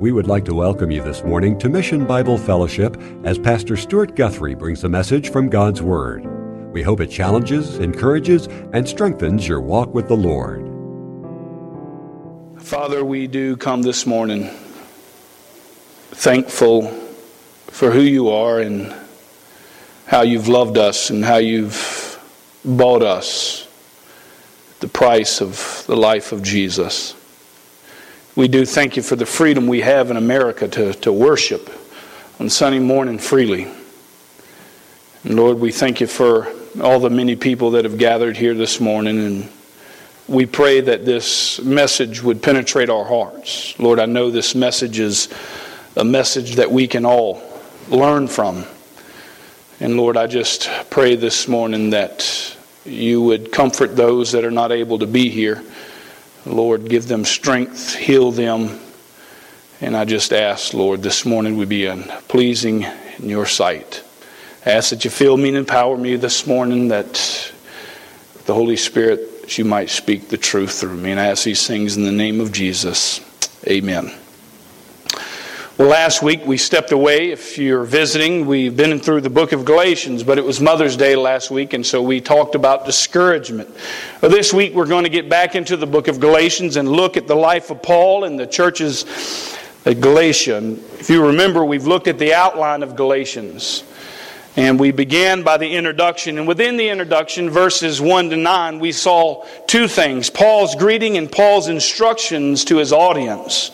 We would like to welcome you this morning to Mission Bible Fellowship as Pastor Stuart Guthrie brings a message from God's Word. We hope it challenges, encourages, and strengthens your walk with the Lord. Father, we do come this morning thankful for who you are and how you've loved us and how you've bought us the price of the life of Jesus. We do thank you for the freedom we have in America to, to worship on Sunday morning freely. And Lord, we thank you for all the many people that have gathered here this morning. And we pray that this message would penetrate our hearts. Lord, I know this message is a message that we can all learn from. And Lord, I just pray this morning that you would comfort those that are not able to be here. Lord, give them strength, heal them. And I just ask, Lord, this morning we be pleasing in your sight. I ask that you fill me and empower me this morning, that the Holy Spirit, you might speak the truth through me. And I ask these things in the name of Jesus. Amen. Last week we stepped away. If you're visiting, we've been through the book of Galatians, but it was Mother's Day last week, and so we talked about discouragement. This week we're going to get back into the book of Galatians and look at the life of Paul and the churches at Galatia. if you remember, we've looked at the outline of Galatians. And we began by the introduction. And within the introduction, verses 1 to 9, we saw two things Paul's greeting and Paul's instructions to his audience.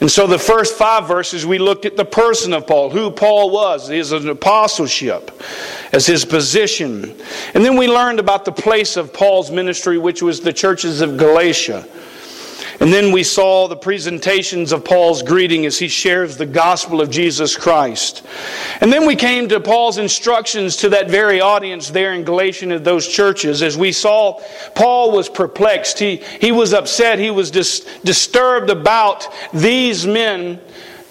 And so the first five verses, we looked at the person of Paul, who Paul was, his apostleship, as his position. And then we learned about the place of Paul's ministry, which was the churches of Galatia. And then we saw the presentations of Paul's greeting as he shares the gospel of Jesus Christ. And then we came to Paul's instructions to that very audience there in Galatian of those churches. As we saw, Paul was perplexed. He, he was upset. He was dis- disturbed about these men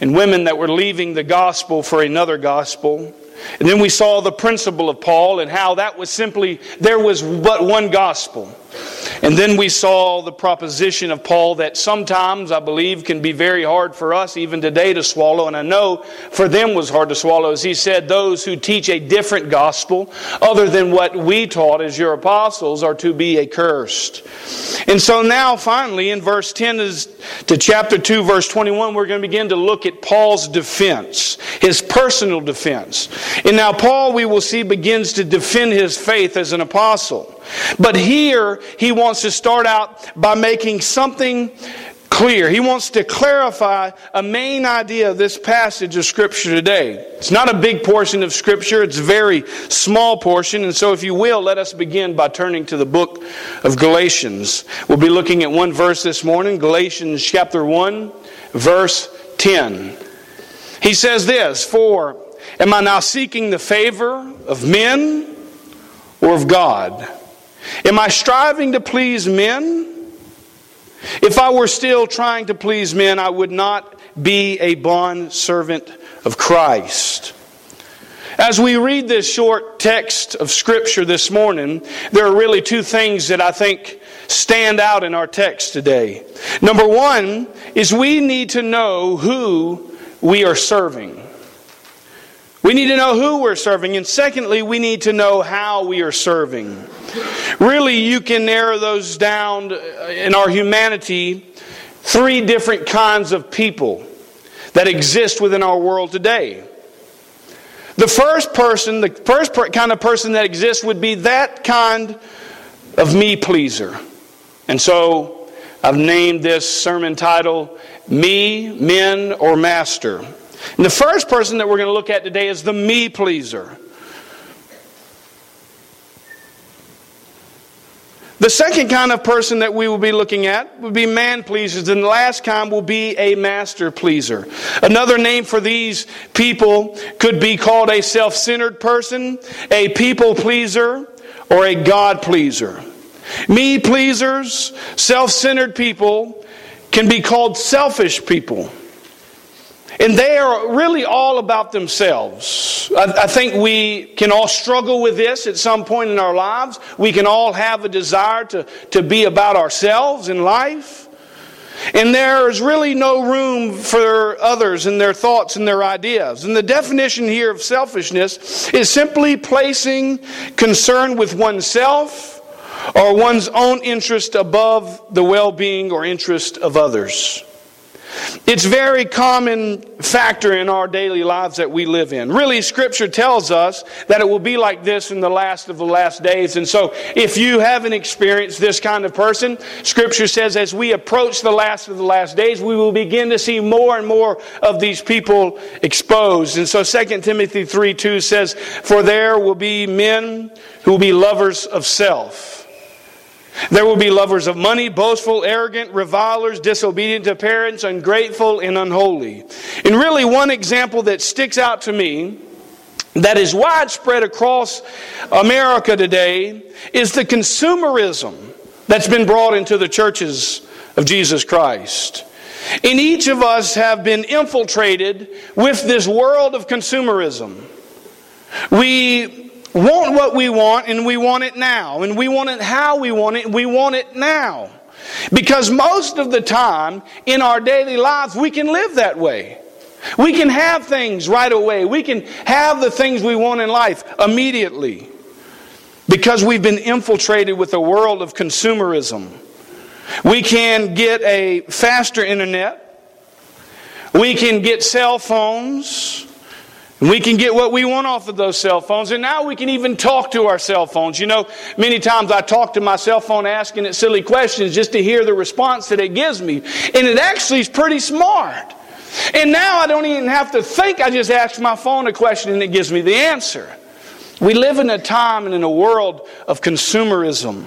and women that were leaving the gospel for another gospel. And then we saw the principle of Paul and how that was simply, there was but one gospel. And then we saw the proposition of Paul that sometimes, I believe, can be very hard for us even today to swallow. And I know for them was hard to swallow. As he said, those who teach a different gospel other than what we taught as your apostles are to be accursed. And so now, finally, in verse 10 is to chapter 2, verse 21, we're going to begin to look at Paul's defense, his personal defense. And now, Paul, we will see, begins to defend his faith as an apostle. But here, he wants to start out by making something clear. He wants to clarify a main idea of this passage of Scripture today. It's not a big portion of Scripture, it's a very small portion. And so, if you will, let us begin by turning to the book of Galatians. We'll be looking at one verse this morning, Galatians chapter 1, verse 10. He says this For am I now seeking the favor of men or of God? Am I striving to please men? If I were still trying to please men, I would not be a bond servant of Christ. As we read this short text of Scripture this morning, there are really two things that I think stand out in our text today. Number one is we need to know who we are serving. We need to know who we're serving. And secondly, we need to know how we are serving. Really, you can narrow those down uh, in our humanity three different kinds of people that exist within our world today. The first person, the first kind of person that exists would be that kind of me pleaser. And so I've named this sermon title, Me, Men, or Master. And the first person that we're going to look at today is the me pleaser. The second kind of person that we will be looking at would be man pleasers, and the last kind will be a master pleaser. Another name for these people could be called a self centered person, a people pleaser, or a God pleaser. Me pleasers, self centered people can be called selfish people. And they are really all about themselves. I, I, think we can all struggle with this at some point in our lives. We can all have a desire to, to be about ourselves in life. And there's really no room for others and their thoughts and their ideas. And the definition here of selfishness is simply placing concern with oneself or one's own interest above the well being or interest of others. It's very common factor in our daily lives that we live in. Really, Scripture tells us that it will be like this in the last of the last days. And so, if you haven't experienced this kind of person, Scripture says as we approach the last of the last days, we will begin to see more and more of these people exposed. And so, 2 Timothy 3 2 says, For there will be men who will be lovers of self there will be lovers of money, boastful, arrogant, revilers, disobedient to parents, ungrateful, and unholy. And really, one example that sticks out to me that is widespread across America today is the consumerism that's been brought into the churches of Jesus Christ. And each of us have been infiltrated with this world of consumerism. We want what we want and we want it now. And we want it how we want it and we want it now. Because most of the time in our daily lives, we can live that way. We can have things right away. We can have the things we want in life immediately. Because we've been infiltrated with a world of consumerism. We can get a faster internet. We can get cell phones. We can get what we want off of those cell phones, and now we can even talk to our cell phones. You know, many times I talk to my cell phone asking it silly questions just to hear the response that it gives me, and it actually is pretty smart. And now I don't even have to think, I just ask my phone a question and it gives me the answer. We live in a time and in a world of consumerism.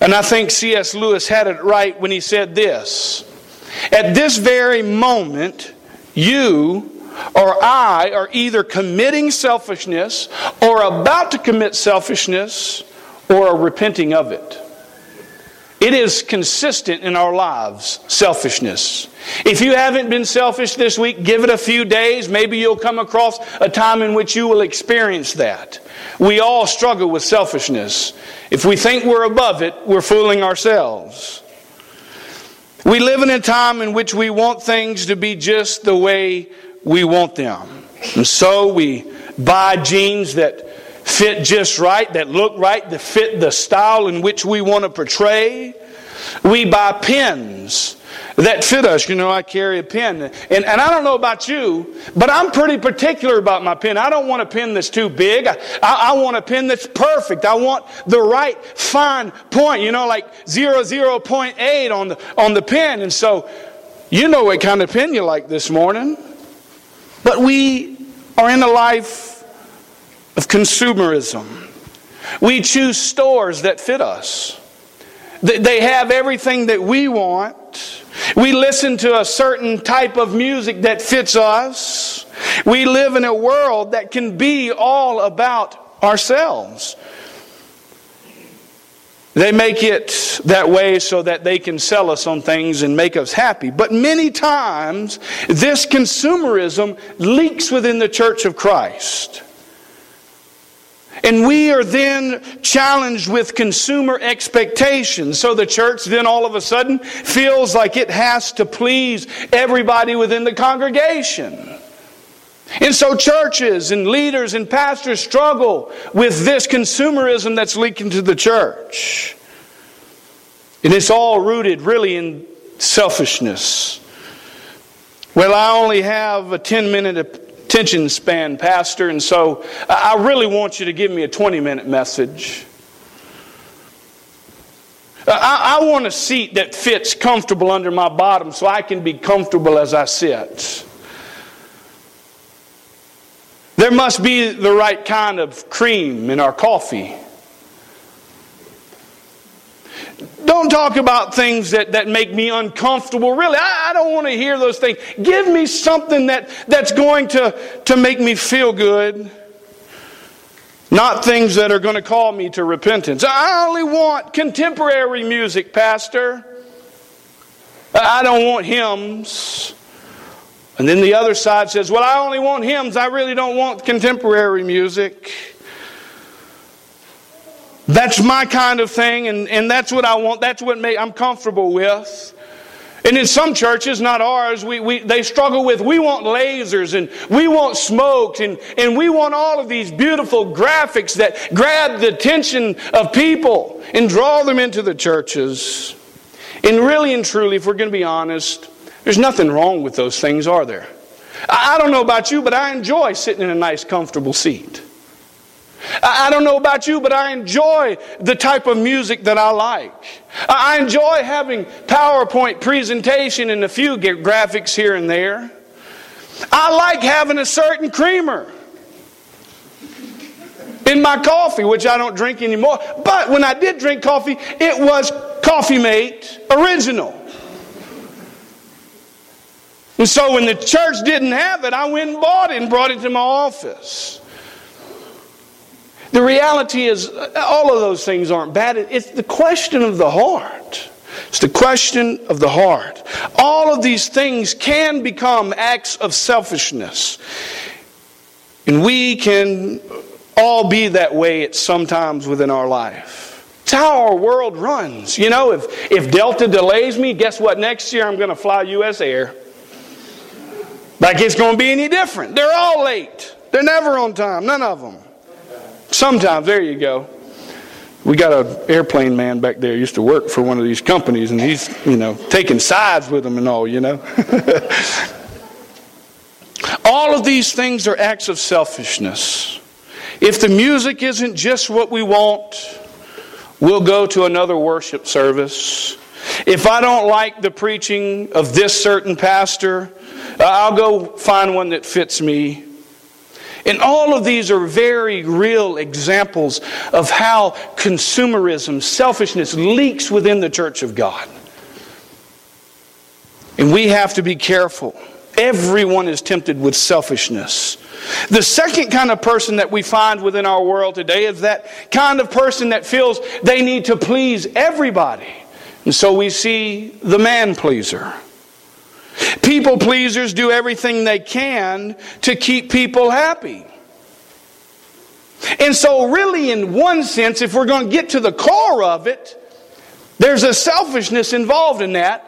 And I think C.S. Lewis had it right when he said this At this very moment, you or I are either committing selfishness or about to commit selfishness or are repenting of it. It is consistent in our lives, selfishness. If you haven't been selfish this week, give it a few days. Maybe you'll come across a time in which you will experience that. We all struggle with selfishness. If we think we're above it, we're fooling ourselves. We live in a time in which we want things to be just the way we want them. And so we buy jeans that fit just right, that look right, that fit the style in which we want to portray. We buy pens that fit us. You know, I carry a pen. And, and I don't know about you, but I'm pretty particular about my pen. I don't want a pen that's too big. I, I, I want a pen that's perfect. I want the right fine point, you know, like 0.8 on the, on the pen. And so, you know what kind of pen you like this morning. But we are in a life of consumerism. We choose stores that fit us. They have everything that we want. We listen to a certain type of music that fits us. We live in a world that can be all about ourselves. They make it that way so that they can sell us on things and make us happy. But many times, this consumerism leaks within the church of Christ. And we are then challenged with consumer expectations. So the church then all of a sudden feels like it has to please everybody within the congregation. And so churches and leaders and pastors struggle with this consumerism that's leaking to the church. And it's all rooted really in selfishness. Well, I only have a 10 minute attention span, Pastor, and so I really want you to give me a 20 minute message. I, I want a seat that fits comfortable under my bottom so I can be comfortable as I sit. There must be the right kind of cream in our coffee. Don't talk about things that, that make me uncomfortable. Really, I, I don't want to hear those things. Give me something that, that's going to, to make me feel good. Not things that are going to call me to repentance. I only want contemporary music, Pastor. I don't want hymns. And then the other side says, Well, I only want hymns. I really don't want contemporary music. That's my kind of thing, and, and that's what I want. That's what make, I'm comfortable with. And in some churches, not ours, we, we, they struggle with we want lasers and we want smokes and, and we want all of these beautiful graphics that grab the attention of people and draw them into the churches. And really and truly, if we're going to be honest, there's nothing wrong with those things, are there? I, don't know about you, but I enjoy sitting in a nice, comfortable seat. I don't know about you, but I enjoy the type of music that I like. I enjoy having PowerPoint presentation and a few graphics here and there. I like having a certain creamer in my coffee, which I don't drink anymore. But when I did drink coffee, it was Coffee Mate Original. And so when the church didn't have it, I went and bought it and brought it to my office. The reality is, uh, all of those things aren't bad. It's the question of the heart. It's the question of the heart. All of these things can become acts of selfishness. And we can all be that way at sometimes within our life. It's how our world runs. You know, if, if Delta delays me, guess what? Next year I'm going to fly U.S. Air. Like it's going to be any different. They're all late. They're never on time. None of them. Sometimes, there you go. We got an airplane man back there used to work for one of these companies, and he's, you know, taking sides with them and all, you know. all of these things are acts of selfishness. If the music isn't just what we want, we'll go to another worship service. If I don't like the preaching of this certain pastor, Uh, I'll go find one that fits me. And all of these are very real examples of how consumerism, selfishness leaks within the church of God. And we have to be careful. Everyone is tempted with selfishness. The second kind of person that we find within our world today is that kind of person that feels they need to please everybody. And so we see the man pleaser. People pleasers do everything they can to keep people happy. And so, really, in one sense, if we're going to get to the core of it, there's a selfishness involved in that.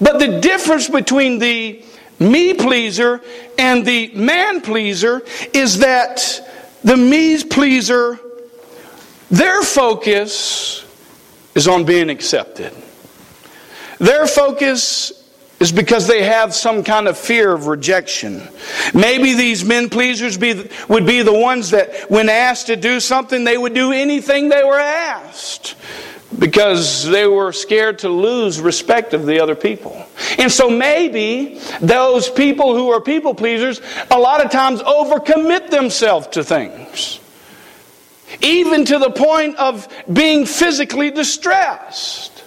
But the difference between the me pleaser and the man pleaser is that the me pleaser, their focus is on being accepted. Their focus is because they have some kind of fear of rejection. Maybe these men pleasers be, would be the ones that, when asked to do something, they would do anything they were asked because they were scared to lose respect of the other people. And so maybe those people who are people pleasers a lot of times overcommit themselves to things. Even to the point of being physically distressed.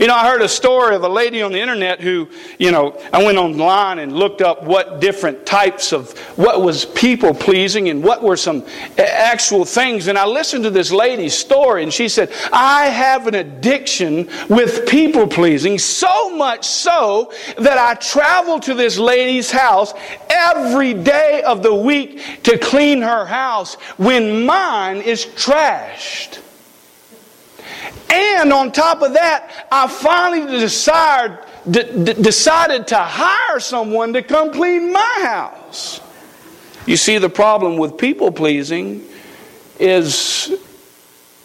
You know, I heard a story of a lady on the internet who, you know, I went online and looked up what different types of what was people pleasing and what were some actual things. And I listened to this lady's story, and she said, I have an addiction with people pleasing, so much so that I travel to this lady's house every day of the week to clean her house when mine is trashed. And on top of that, I finally decided, d- decided to hire someone to come clean my house. You see, the problem with people pleasing is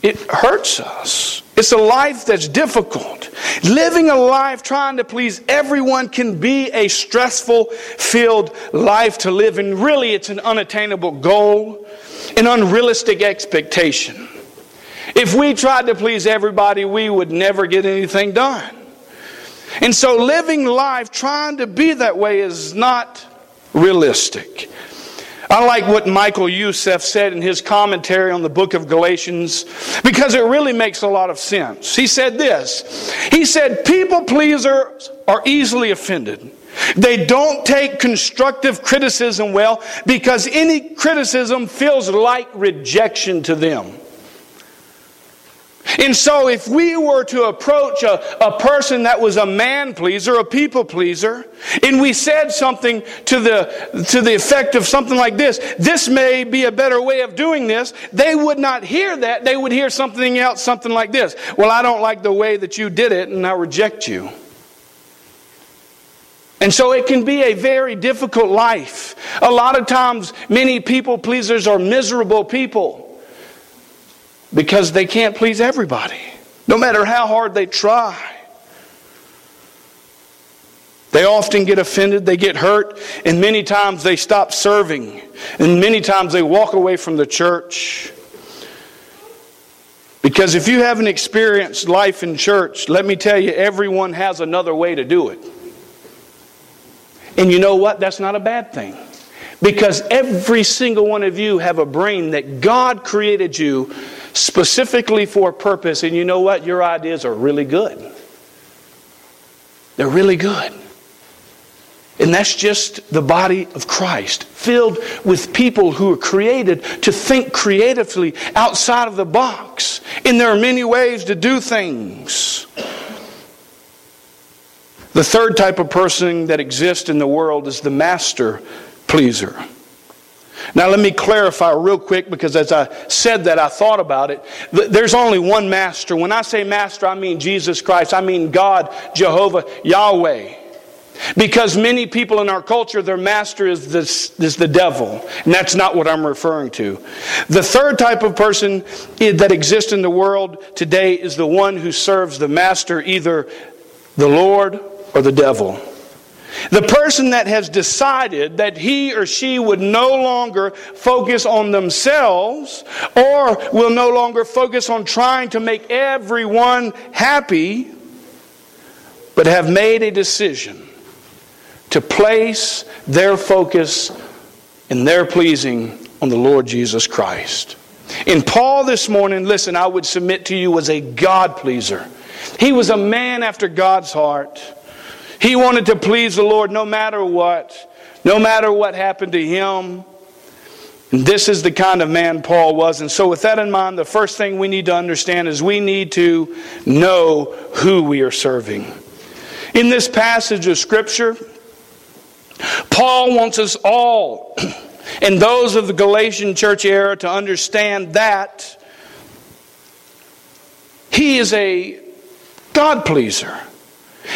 it hurts us. It's a life that's difficult. Living a life trying to please everyone can be a stressful filled life to live, and really it's an unattainable goal, an unrealistic expectation. If we tried to please everybody, we would never get anything done. And so living life trying to be that way is not realistic. I like what Michael Youssef said in his commentary on the book of Galatians because it really makes a lot of sense. He said this He said, People pleasers are easily offended. They don't take constructive criticism well because any criticism feels like rejection to them. And so, if we were to approach a, a person that was a man pleaser, a people pleaser, and we said something to the, to the effect of something like this, this may be a better way of doing this, they would not hear that. They would hear something else, something like this. Well, I don't like the way that you did it, and I reject you. And so it can be a very difficult life. A lot of times, many people pleasers are miserable people because they can't please everybody, no matter how hard they try. They often get offended, they get hurt, and many times they stop serving, and many times they walk away from the church. Because if you haven't experienced life in church, let me tell you, everyone has another way to do it. And you know what? That's not a bad thing. Because every single one of you have a brain that God created you specifically for a purpose. And you know what? Your ideas are really good. They're really good. And that's just the body of Christ, filled with people who are created to think creatively outside of the box. And there are many ways to do things. The third type of person that exists in the world is the master pleaser. Now, let me clarify real quick because as I said that, I thought about it. There's only one master. When I say master, I mean Jesus Christ. I mean God, Jehovah, Yahweh. Because many people in our culture, their master is, this, is the devil. And that's not what I'm referring to. The third type of person that exists in the world today is the one who serves the master, either the Lord or the devil. The person that has decided that he or she would no longer focus on themselves or will no longer focus on trying to make everyone happy, but have made a decision to place their focus and their pleasing on the Lord Jesus Christ. In Paul this morning, listen, I would submit to you, was a God pleaser. He was a man after God's heart. He wanted to please the Lord no matter what, no matter what happened to him. And this is the kind of man Paul was. And so, with that in mind, the first thing we need to understand is we need to know who we are serving. In this passage of Scripture, Paul wants us all, and those of the Galatian church era, to understand that he is a God pleaser.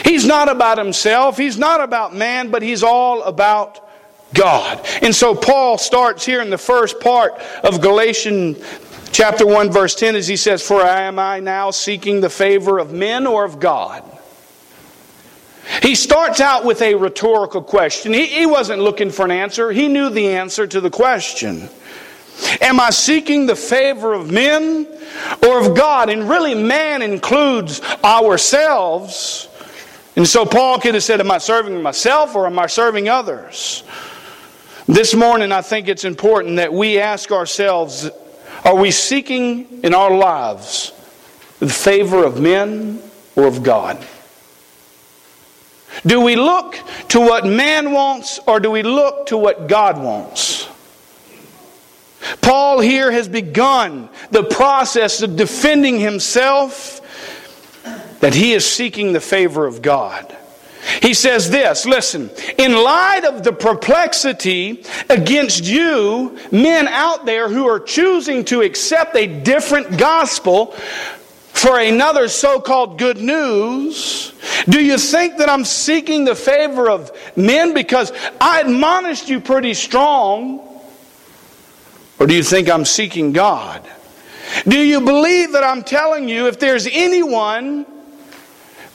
He's not about himself, he's not about man, but he's all about God. And so Paul starts here in the first part of Galatians chapter 1 verse 10 as he says, "For am I now seeking the favor of men or of God?" He starts out with a rhetorical question. He, he wasn't looking for an answer. He knew the answer to the question. Am I seeking the favor of men or of God? And really, man includes ourselves and so Paul could have said, Am I serving myself or am I serving others? This morning, I think it's important that we ask ourselves Are we seeking in our lives the favor of men or of God? Do we look to what man wants or do we look to what God wants? Paul here has begun the process of defending himself that he is seeking the favor of God. He says this listen, in light of the perplexity against you, men out there who are choosing to accept a different gospel for another so called good news, do you think that I'm seeking the favor of men because I admonished you pretty strong? Or do you think I'm seeking God? Do you believe that I'm telling you if there's anyone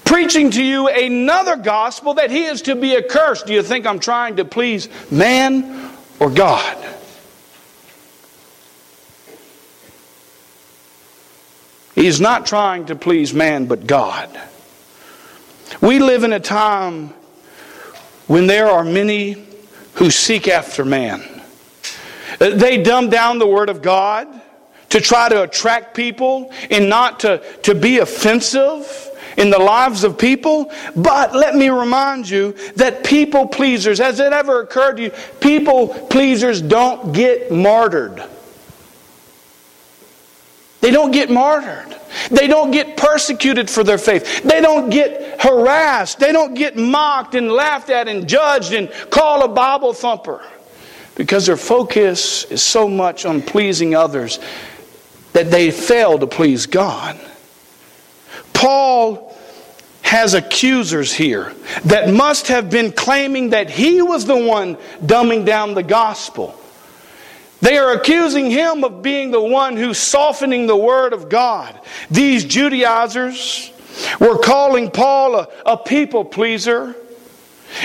preaching to you another gospel that he is to be accursed. Do you think I'm trying to please man or God? He's not trying to please man but God. We live in a time when there are many who seek after man. They dumb down the Word of God to try to attract people and not to, to be offensive in the lives of people. But let me remind you that people pleasers, has it ever occurred to you, people pleasers don't get martyred. They don't get martyred. They don't get persecuted for their faith. They don't get harassed. They don't get mocked and laughed at and judged and called a Bible thumper because their focus is so much on pleasing others that they fail to please God. Paul has accusers here that must have been claiming that he was the one dumbing down the gospel. They are accusing him of being the one who's softening the word of God. These Judaizers were calling Paul a, a people pleaser.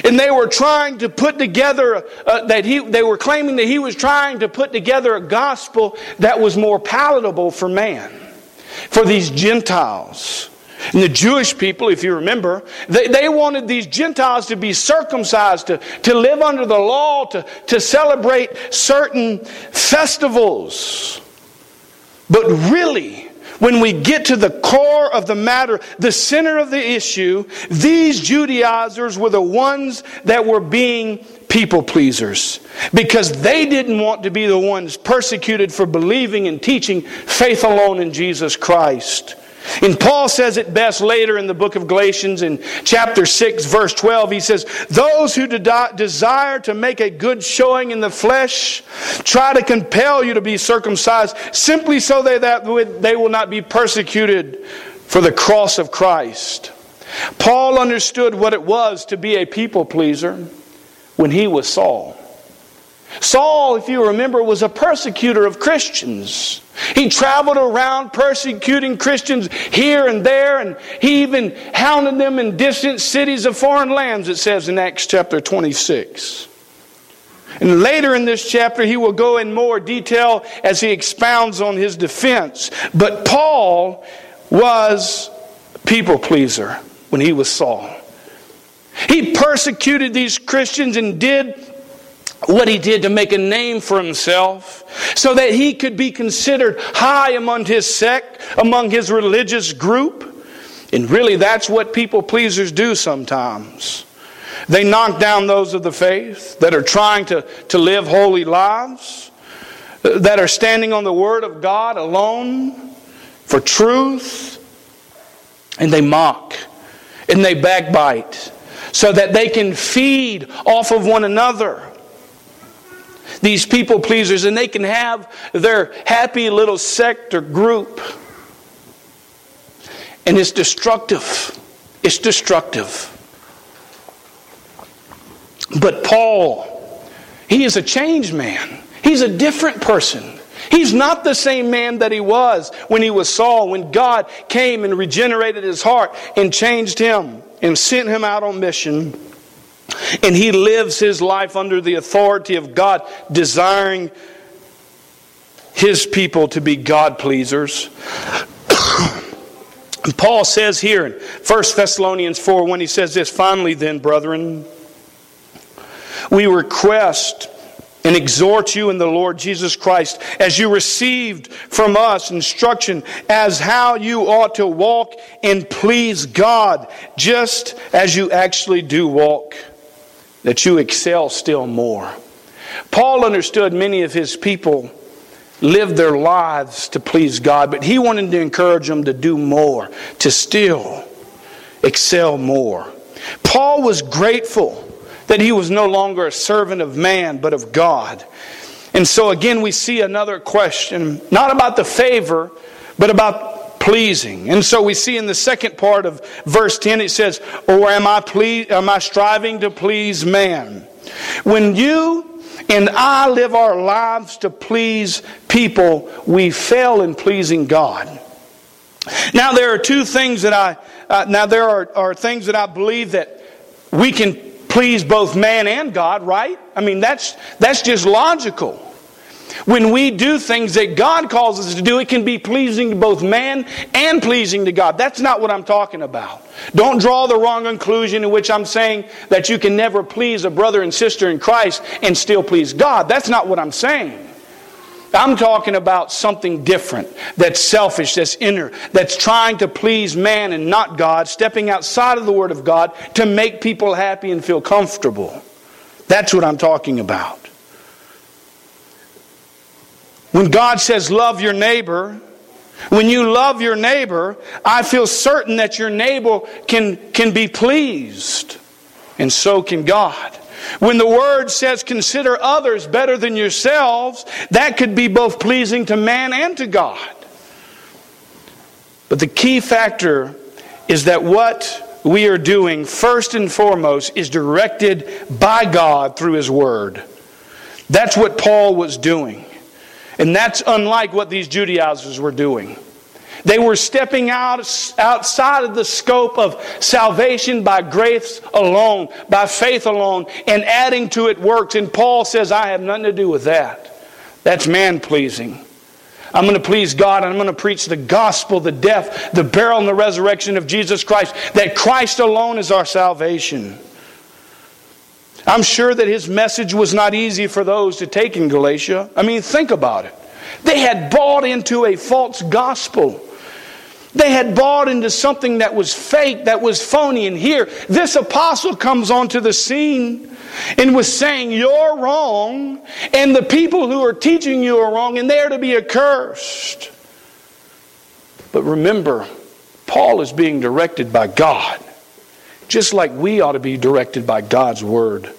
And they were trying to put together uh, that he, they were claiming that he was trying to put together a gospel that was more palatable for man, for these Gentiles. And the Jewish people, if you remember, they, they wanted these Gentiles to be circumcised, to, to live under the law, to, to celebrate certain festivals. But really, when we get to the core of the matter, the center of the issue, these Judaizers were the ones that were being people pleasers because they didn't want to be the ones persecuted for believing and teaching faith alone in Jesus Christ. And Paul says it best later in the book of Galatians in chapter 6, verse 12. He says, Those who de- desire to make a good showing in the flesh try to compel you to be circumcised simply so that they will not be persecuted for the cross of Christ. Paul understood what it was to be a people pleaser when he was Saul. Saul, if you remember, was a persecutor of Christians. He traveled around persecuting Christians here and there, and he even hounded them in distant cities of foreign lands, it says in Acts chapter 26. And later in this chapter, he will go in more detail as he expounds on his defense. But Paul was people pleaser when he was Saul. He persecuted these Christians and did what he did to make a name for himself so that he could be considered high among his sect, among his religious group. And really, that's what people pleasers do sometimes. They knock down those of the faith that are trying to, to live holy lives, that are standing on the Word of God alone for truth, and they mock and they backbite so that they can feed off of one another these people pleasers, and they can have their happy little sect or group. And it's destructive. It's destructive. But Paul, he is a changed man. He's a different person. He's not the same man that he was when he was Saul, when God came and regenerated his heart and changed him and sent him out on mission. And he lives his life under the authority of God, desiring his people to be God pleasers. Paul says here in 1 Thessalonians 4, when he says this, finally, then, brethren, we request and exhort you in the Lord Jesus Christ as you received from us instruction as how you ought to walk and please God, just as you actually do walk that you excel still more. Paul understood many of his people lived their lives to please God, but he wanted to encourage them to do more, to still excel more. Paul was grateful that he was no longer a servant of man, but of God. And so again, we see another question, not about the favor, but about pleasing. And so we see in the second part of verse 10 it says, Or am I, ple- am I striving to please man? When you and I live our lives to please people, we fail in pleasing God. Now there are two things that I, uh, now there are, are things that I believe that we can please both man and God, right? I mean, that's, that's just logical. When we do things that God calls us to do, it can be pleasing to both man and pleasing to God. That's not what I'm talking about. Don't draw the wrong conclusion in which I'm saying that you can never please a brother and sister in Christ and still please God. That's not what I'm saying. I'm talking about something different that's selfish, that's inner, that's trying to please man and not God, stepping outside of the Word of God to make people happy and feel comfortable. That's what I'm talking about. When God says, love your neighbor, When you love your neighbor, I feel certain that your neighbor can, can be pleased, and so can God. When the word says consider others better than yourselves, that could be both pleasing to man and to God. But the key factor is that what we are doing, first and foremost, is directed by God through His Word. That's what Paul was doing. And that's unlike what these Judaizers were doing. They were stepping out outside of the scope of salvation by grace alone, by faith alone, and adding to it works. And Paul says, I have nothing to do with that. That's man pleasing. I'm going to please God and I'm going to preach the gospel, the death, the burial, and the resurrection of Jesus Christ, that Christ alone is our salvation. I'm sure that his message was not easy for those to take in Galatia. I mean, think about it. They had bought into a false gospel. They had bought into something that was fake, that was phony. And here, this apostle comes onto the scene and was saying, You're wrong, and the people who are teaching you are wrong, and they're to be accursed. But remember, Paul is being directed by God, just like we ought to be directed by God's Word.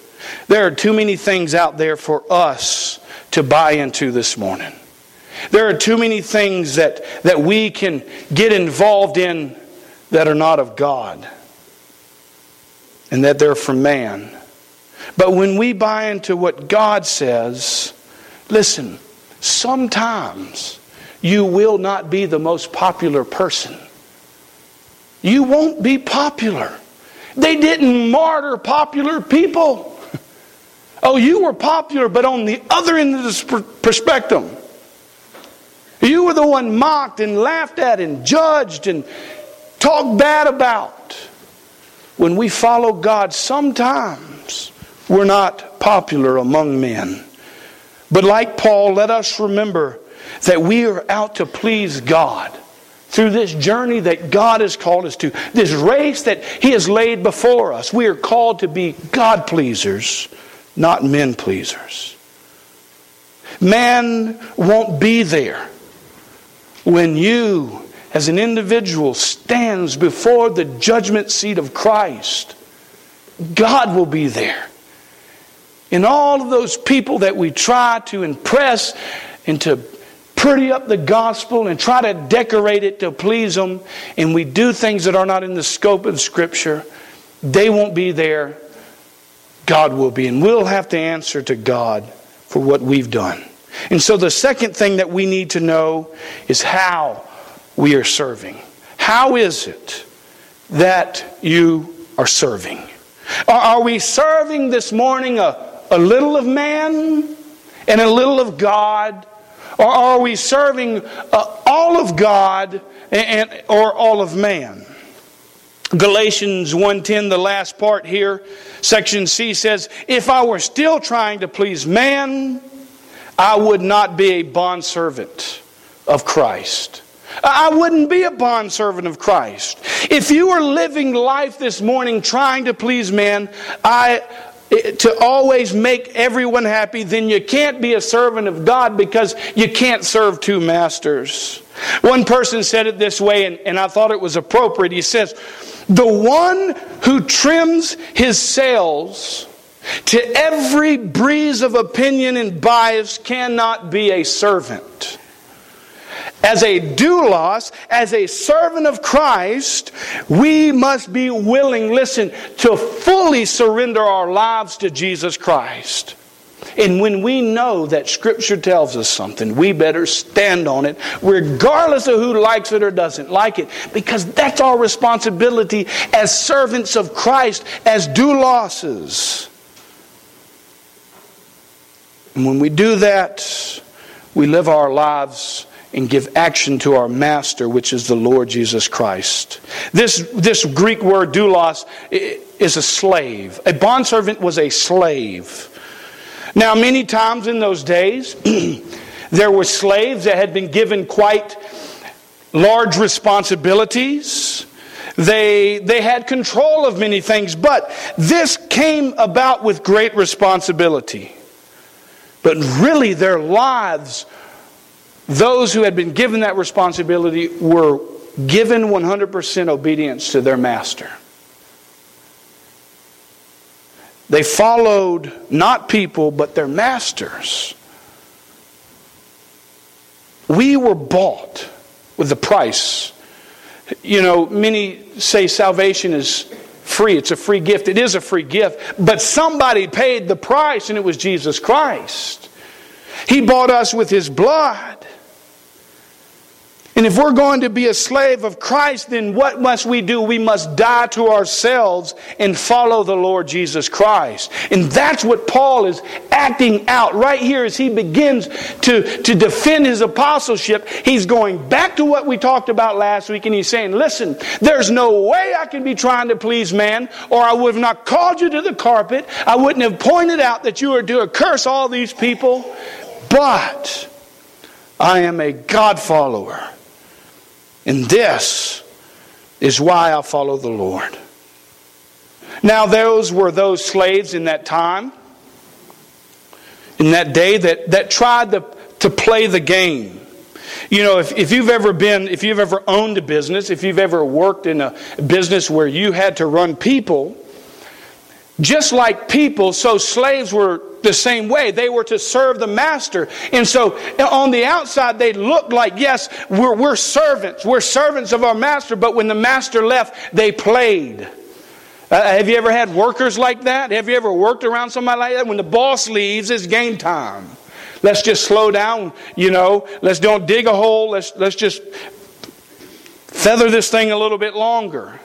There are too many things out there for us to buy into this morning. There are too many things that, that we can get involved in that are not of God and that they're from man. But when we buy into what God says, listen, sometimes you will not be the most popular person. You won't be popular. They didn't martyr popular people. Oh, you were popular, but on the other end of the perspective, you were the one mocked and laughed at and judged and talked bad about. When we follow God, sometimes we're not popular among men. But like Paul, let us remember that we are out to please God through this journey that God has called us to, this race that He has laid before us. We are called to be God pleasers, not men pleasers. Man won't be there when you, as an individual, stands before the judgment seat of Christ, God will be there. And all of those people that we try to impress and to pretty up the gospel and try to decorate it to please them, and we do things that are not in the scope of Scripture, they won't be there. God will be. And we'll have to answer to God for what we've done. And so the second thing that we need to know is how we are serving. How is it that you are serving? Are we serving this morning a, a little of man and a little of God? Or are we serving uh, all of God and, and, or all of man? Galatians 1:10 the last part here section C says if I were still trying to please man I would not be a bondservant of Christ. I wouldn't be a bondservant of Christ. If you are living life this morning trying to please man, I to always make everyone happy, then you can't be a servant of God because you can't serve two masters. One person said it this way, and, and I thought it was appropriate. He says, The one who trims his sails to every breeze of opinion and bias cannot be a servant. As a doulos, as a servant of Christ, we must be willing, listen, to fully surrender our lives to Jesus Christ. And when we know that Scripture tells us something, we better stand on it, regardless of who likes it or doesn't like it, because that's our responsibility as servants of Christ, as douloses. And when we do that, we live our lives and give action to our master, which is the Lord Jesus Christ. This, this Greek word doulos is a slave. A bondservant was a slave. Now, many times in those days, there were slaves that had been given quite large responsibilities. They, they had control of many things, but this came about with great responsibility. But really, their lives those who had been given that responsibility were given 100% obedience to their master. They followed not people, but their masters. We were bought with the price. You know, many say salvation is free. It's a free gift. It is a free gift. But somebody paid the price, and it was Jesus Christ. He bought us with His blood. And if we're going to be a slave of Christ, then what must we do? We must die to ourselves and follow the Lord Jesus Christ. And that's what Paul is acting out right here as he begins to, to defend his apostleship. He's going back to what we talked about last week and he's saying, Listen, there's no way I can be trying to please man, or I would have not called you to the carpet. I wouldn't have pointed out that you are to curse all these people. But I am a God follower. And this is why I follow the Lord. Now, those were those slaves in that time, in that day, that, that tried to, to play the game. You know, if, if you've ever been, if you've ever owned a business, if you've ever worked in a business where you had to run people, just like people, so slaves were the same way. They were to serve the master. And so on the outside, they looked like, yes, we're, we're servants. We're servants of our master. But when the master left, they played. Uh, have you ever had workers like that? Have you ever worked around somebody like that? When the boss leaves, it's game time. Let's just slow down, you know. Let's don't dig a hole. Let's, let's just feather this thing a little bit longer.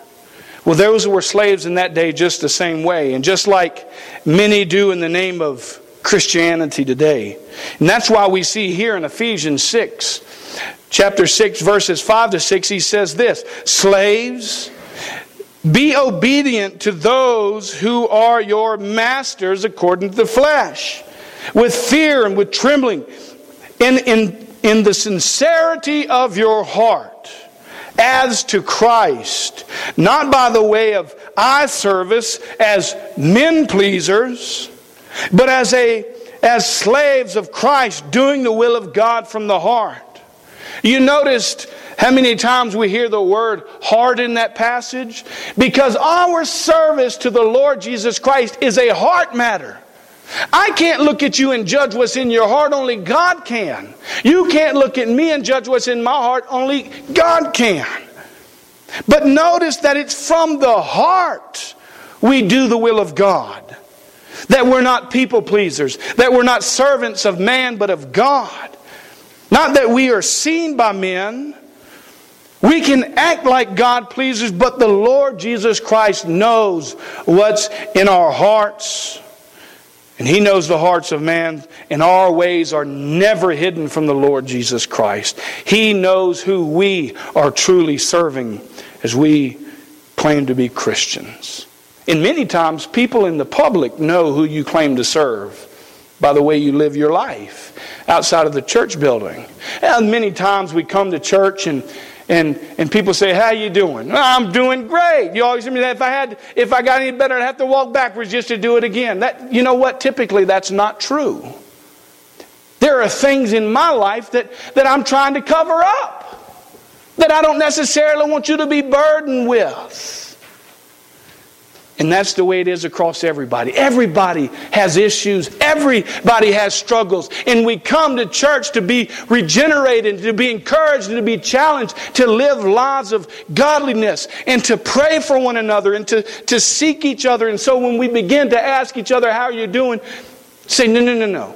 Well, those who were slaves in that day just the same way. And just like many do in the name of Christianity today. And that's why we see here in Ephesians 6, chapter 6, verses 5 to 6, he says this Slaves, be obedient to those who are your masters according to the flesh, with fear and with trembling, in, in, in the sincerity of your heart as to Christ, not by the way of eye service as men pleasers, but as a as slaves of Christ doing the will of God from the heart. You noticed how many times we hear the word heart in that passage? Because our service to the Lord Jesus Christ is a heart matter. I can't look at you and judge what's in your heart, only God can. You can't look at me and judge what's in my heart, only God can. But notice that it's from the heart we do the will of God. That we're not people pleasers, that we're not servants of man, but of God. Not that we are seen by men. We can act like God pleases, but the Lord Jesus Christ knows what's in our hearts. And He knows the hearts of man, and our ways are never hidden from the Lord Jesus Christ. He knows who we are truly serving as we claim to be Christians. And many times, people in the public know who you claim to serve by the way you live your life outside of the church building. And many times we come to church and and, and people say, How you doing? I'm doing great. You always hear me that if I had if I got any better, I'd have to walk backwards just to do it again. That you know what? Typically that's not true. There are things in my life that, that I'm trying to cover up that I don't necessarily want you to be burdened with. And that's the way it is across everybody. Everybody has issues. Everybody has struggles. And we come to church to be regenerated, to be encouraged, and to be challenged to live lives of godliness and to pray for one another and to, to seek each other. And so when we begin to ask each other, How are you doing? say, No, no, no, no.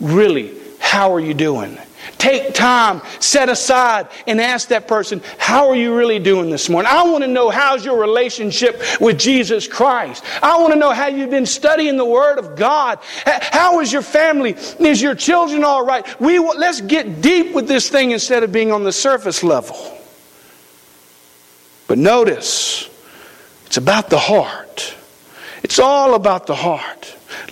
Really, how are you doing? Take time, set aside, and ask that person, How are you really doing this morning? I want to know how's your relationship with Jesus Christ. I want to know how you've been studying the Word of God. How is your family? Is your children all right? We, let's get deep with this thing instead of being on the surface level. But notice, it's about the heart. It's all about the heart.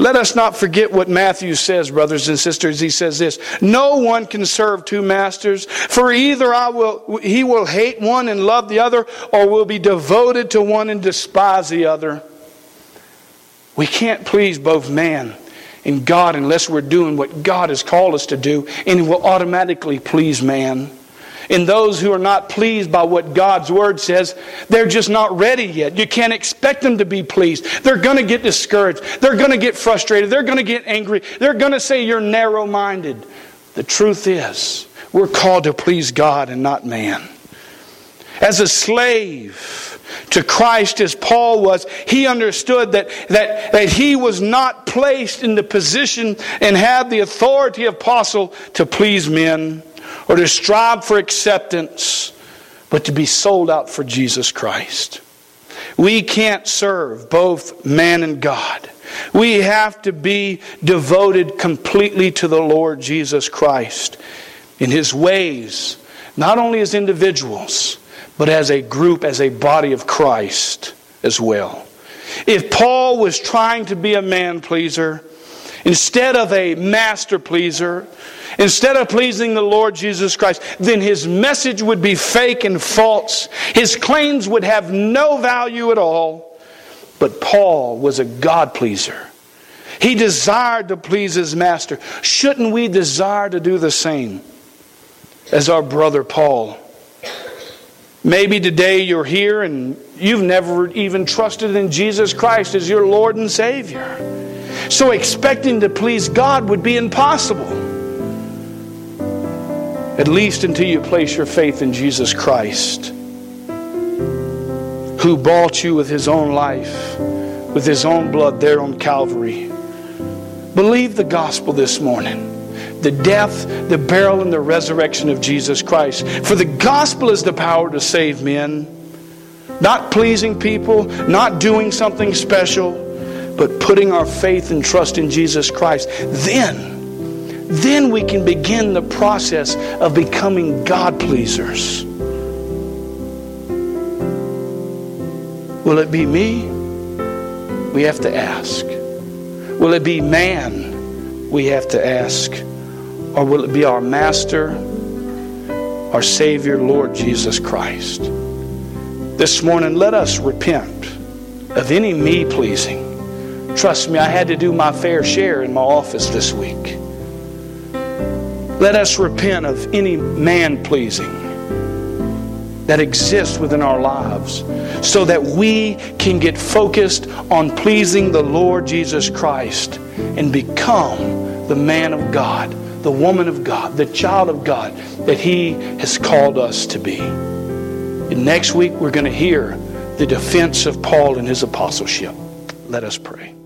Let us not forget what Matthew says, brothers and sisters. He says this No one can serve two masters, for either I will, he will hate one and love the other, or will be devoted to one and despise the other. We can't please both man and God unless we're doing what God has called us to do, and it will automatically please man. And those who are not pleased by what God's word says, they're just not ready yet. You can't expect them to be pleased. They're going to get discouraged. They're going to get frustrated. They're going to get angry. They're going to say you're narrow minded. The truth is, we're called to please God and not man. As a slave, to Christ as Paul was, he understood that, that, that he was not placed in the position and had the authority of apostle to please men or to strive for acceptance, but to be sold out for Jesus Christ. We can't serve both man and God. We have to be devoted completely to the Lord Jesus Christ in his ways, not only as individuals, but as a group, as a body of Christ as well. If Paul was trying to be a man pleaser, instead of a master pleaser, instead of pleasing the Lord Jesus Christ, then his message would be fake and false. His claims would have no value at all. But Paul was a God pleaser. He desired to please his master. Shouldn't we desire to do the same as our brother Paul? Maybe today you're here and you've never even trusted in Jesus Christ as your Lord and Savior. So expecting to please God would be impossible. At least until you place your faith in Jesus Christ, who bought you with His own life, with His own blood there on Calvary. Believe the gospel this morning the death, the burial, and the resurrection of Jesus Christ. For the gospel is the power to save men. Not pleasing people, not doing something special, but putting our faith and trust in Jesus Christ. Then, then we can begin the process of becoming God pleasers. Will it be me? We have to ask. Will it be man? We have to ask. Or will it be our Master, our Savior, Lord Jesus Christ? This morning, let us repent of any me pleasing. Trust me, I had to do my fair share in my office this week. Let us repent of any man pleasing that exists within our lives so that we can get focused on pleasing the Lord Jesus Christ and become the man of God the woman of God, the child of God that He has called us to be. And next week, we're going to hear the defense of Paul and his apostleship. Let us pray.